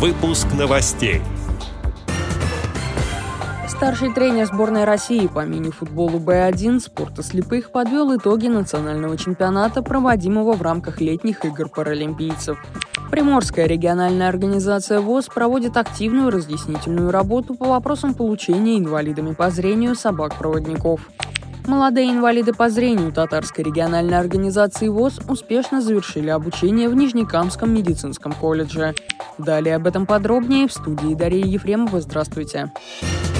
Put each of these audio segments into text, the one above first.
Выпуск новостей. Старший тренер сборной России по мини-футболу Б1 спорта слепых подвел итоги национального чемпионата, проводимого в рамках летних игр паралимпийцев. Приморская региональная организация ВОЗ проводит активную разъяснительную работу по вопросам получения инвалидами по зрению собак-проводников. Молодые инвалиды по зрению Татарской региональной организации ВОЗ успешно завершили обучение в Нижнекамском медицинском колледже. Далее об этом подробнее в студии Дарьи Ефремова. Здравствуйте. Здравствуйте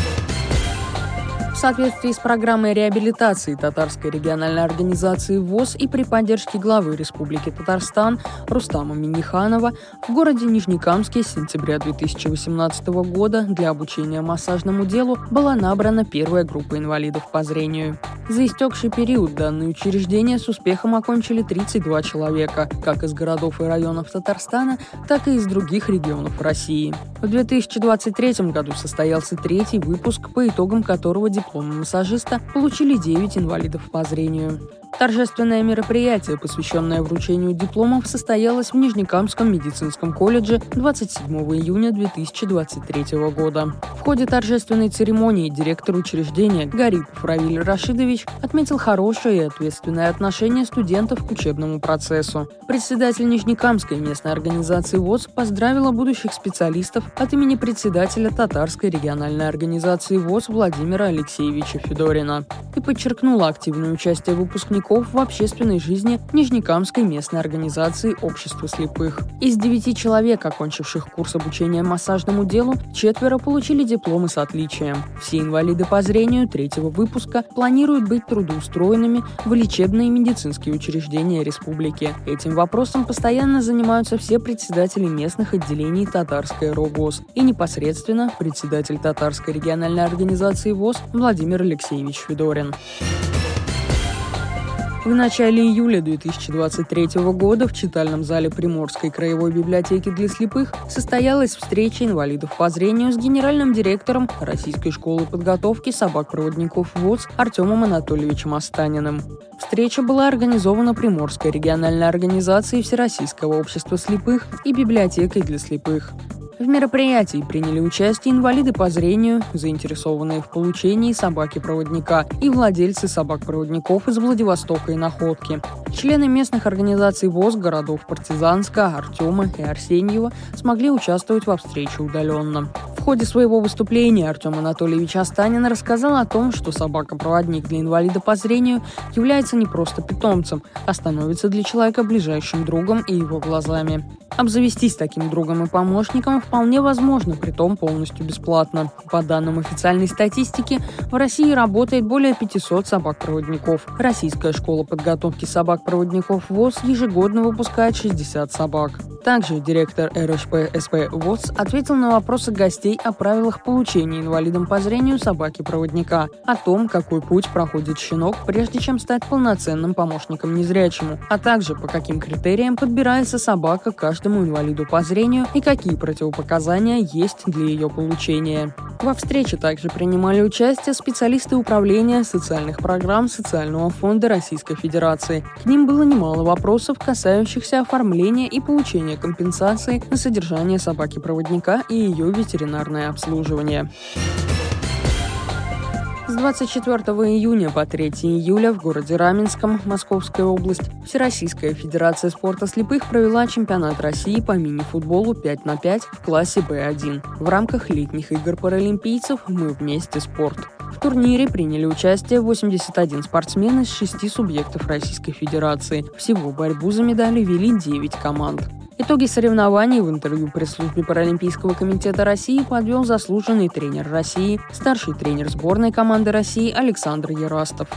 соответствии с программой реабилитации Татарской региональной организации ВОЗ и при поддержке главы Республики Татарстан Рустама Миниханова в городе Нижнекамске с сентября 2018 года для обучения массажному делу была набрана первая группа инвалидов по зрению. За истекший период данные учреждения с успехом окончили 32 человека, как из городов и районов Татарстана, так и из других регионов России. В 2023 году состоялся третий выпуск, по итогам которого диплом массажиста получили 9 инвалидов по зрению. Торжественное мероприятие, посвященное вручению дипломов, состоялось в Нижнекамском медицинском колледже 27 июня 2023 года. В ходе торжественной церемонии директор учреждения Гарипов Равиль Рашидович отметил хорошее и ответственное отношение студентов к учебному процессу. Председатель Нижнекамской местной организации ВОЗ поздравила будущих специалистов от имени председателя Татарской региональной организации ВОЗ Владимира Алексеевича Федорина и подчеркнула активное участие выпускников выпускников в общественной жизни Нижнекамской местной организации Общества слепых. Из девяти человек, окончивших курс обучения массажному делу, четверо получили дипломы с отличием. Все инвалиды по зрению третьего выпуска планируют быть трудоустроенными в лечебные и медицинские учреждения республики. Этим вопросом постоянно занимаются все председатели местных отделений Татарской РОГОЗ и непосредственно председатель Татарской региональной организации ВОЗ Владимир Алексеевич Федорин. В начале июля 2023 года в читальном зале Приморской краевой библиотеки для слепых состоялась встреча инвалидов по зрению с генеральным директором Российской школы подготовки собак-проводников ВОЗ Артемом Анатольевичем Останиным. Встреча была организована Приморской региональной организацией Всероссийского общества слепых и библиотекой для слепых. В мероприятии приняли участие инвалиды по зрению, заинтересованные в получении собаки-проводника и владельцы собак-проводников из Владивостока и Находки. Члены местных организаций ВОЗ городов Партизанска, Артема и Арсеньева смогли участвовать во встрече удаленно. В ходе своего выступления Артем Анатольевич Астанин рассказал о том, что собака-проводник для инвалида по зрению является не просто питомцем, а становится для человека ближайшим другом и его глазами. Обзавестись таким другом и помощником вполне возможно, при том полностью бесплатно. По данным официальной статистики, в России работает более 500 собак-проводников. Российская школа подготовки собак-проводников ВОЗ ежегодно выпускает 60 собак. Также директор РШП СП ВОЗ ответил на вопросы гостей о правилах получения инвалидом по зрению собаки-проводника, о том, какой путь проходит щенок, прежде чем стать полноценным помощником незрячему, а также по каким критериям подбирается собака каждому инвалиду по зрению и какие противопоказания есть для ее получения. Во встрече также принимали участие специалисты управления социальных программ Социального фонда Российской Федерации. К ним было немало вопросов, касающихся оформления и получения компенсации на содержание собаки-проводника и ее ветеринарное обслуживание. С 24 июня по 3 июля в городе Раменском, Московская область, Всероссийская Федерация спорта слепых провела чемпионат России по мини-футболу 5 на 5 в классе Б1 в рамках летних игр паралимпийцев «Мы вместе спорт». В турнире приняли участие 81 спортсмен из 6 субъектов Российской Федерации. Всего борьбу за медали вели 9 команд. Итоги соревнований в интервью пресс-службе Паралимпийского комитета России подвел заслуженный тренер России, старший тренер сборной команды России Александр Ярастов.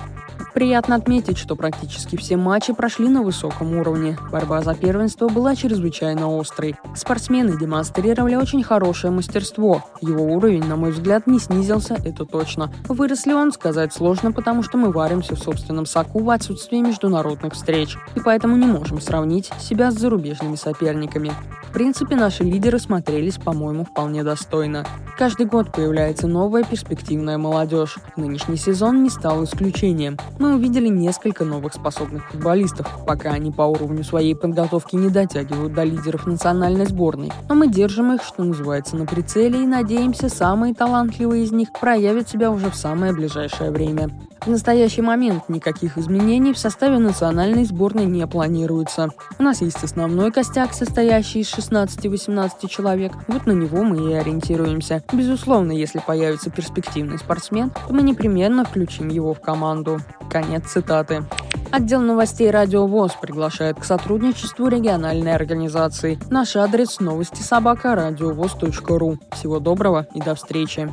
Приятно отметить, что практически все матчи прошли на высоком уровне. Борьба за первенство была чрезвычайно острой. Спортсмены демонстрировали очень хорошее мастерство. Его уровень, на мой взгляд, не снизился, это точно. Вырос ли он, сказать сложно, потому что мы варимся в собственном соку в отсутствии международных встреч. И поэтому не можем сравнить себя с зарубежными соперниками. В принципе, наши лидеры смотрелись, по-моему, вполне достойно. Каждый год появляется новая перспективная молодежь. Нынешний сезон не стал исключением. Мы увидели несколько новых способных футболистов, пока они по уровню своей подготовки не дотягивают до лидеров национальной сборной. Но мы держим их, что называется, на прицеле и надеемся, самые талантливые из них проявят себя уже в самое ближайшее время. В настоящий момент никаких изменений в составе национальной сборной не планируется. У нас есть основной костяк, состоящий из 16-18 человек. Вот на него мы и ориентируемся. Безусловно, если появится перспективный спортсмен, то мы непременно включим его в команду. Конец цитаты. Отдел новостей «Радио ВОЗ» приглашает к сотрудничеству региональной организации. Наш адрес – новости собака ру. Всего доброго и до встречи.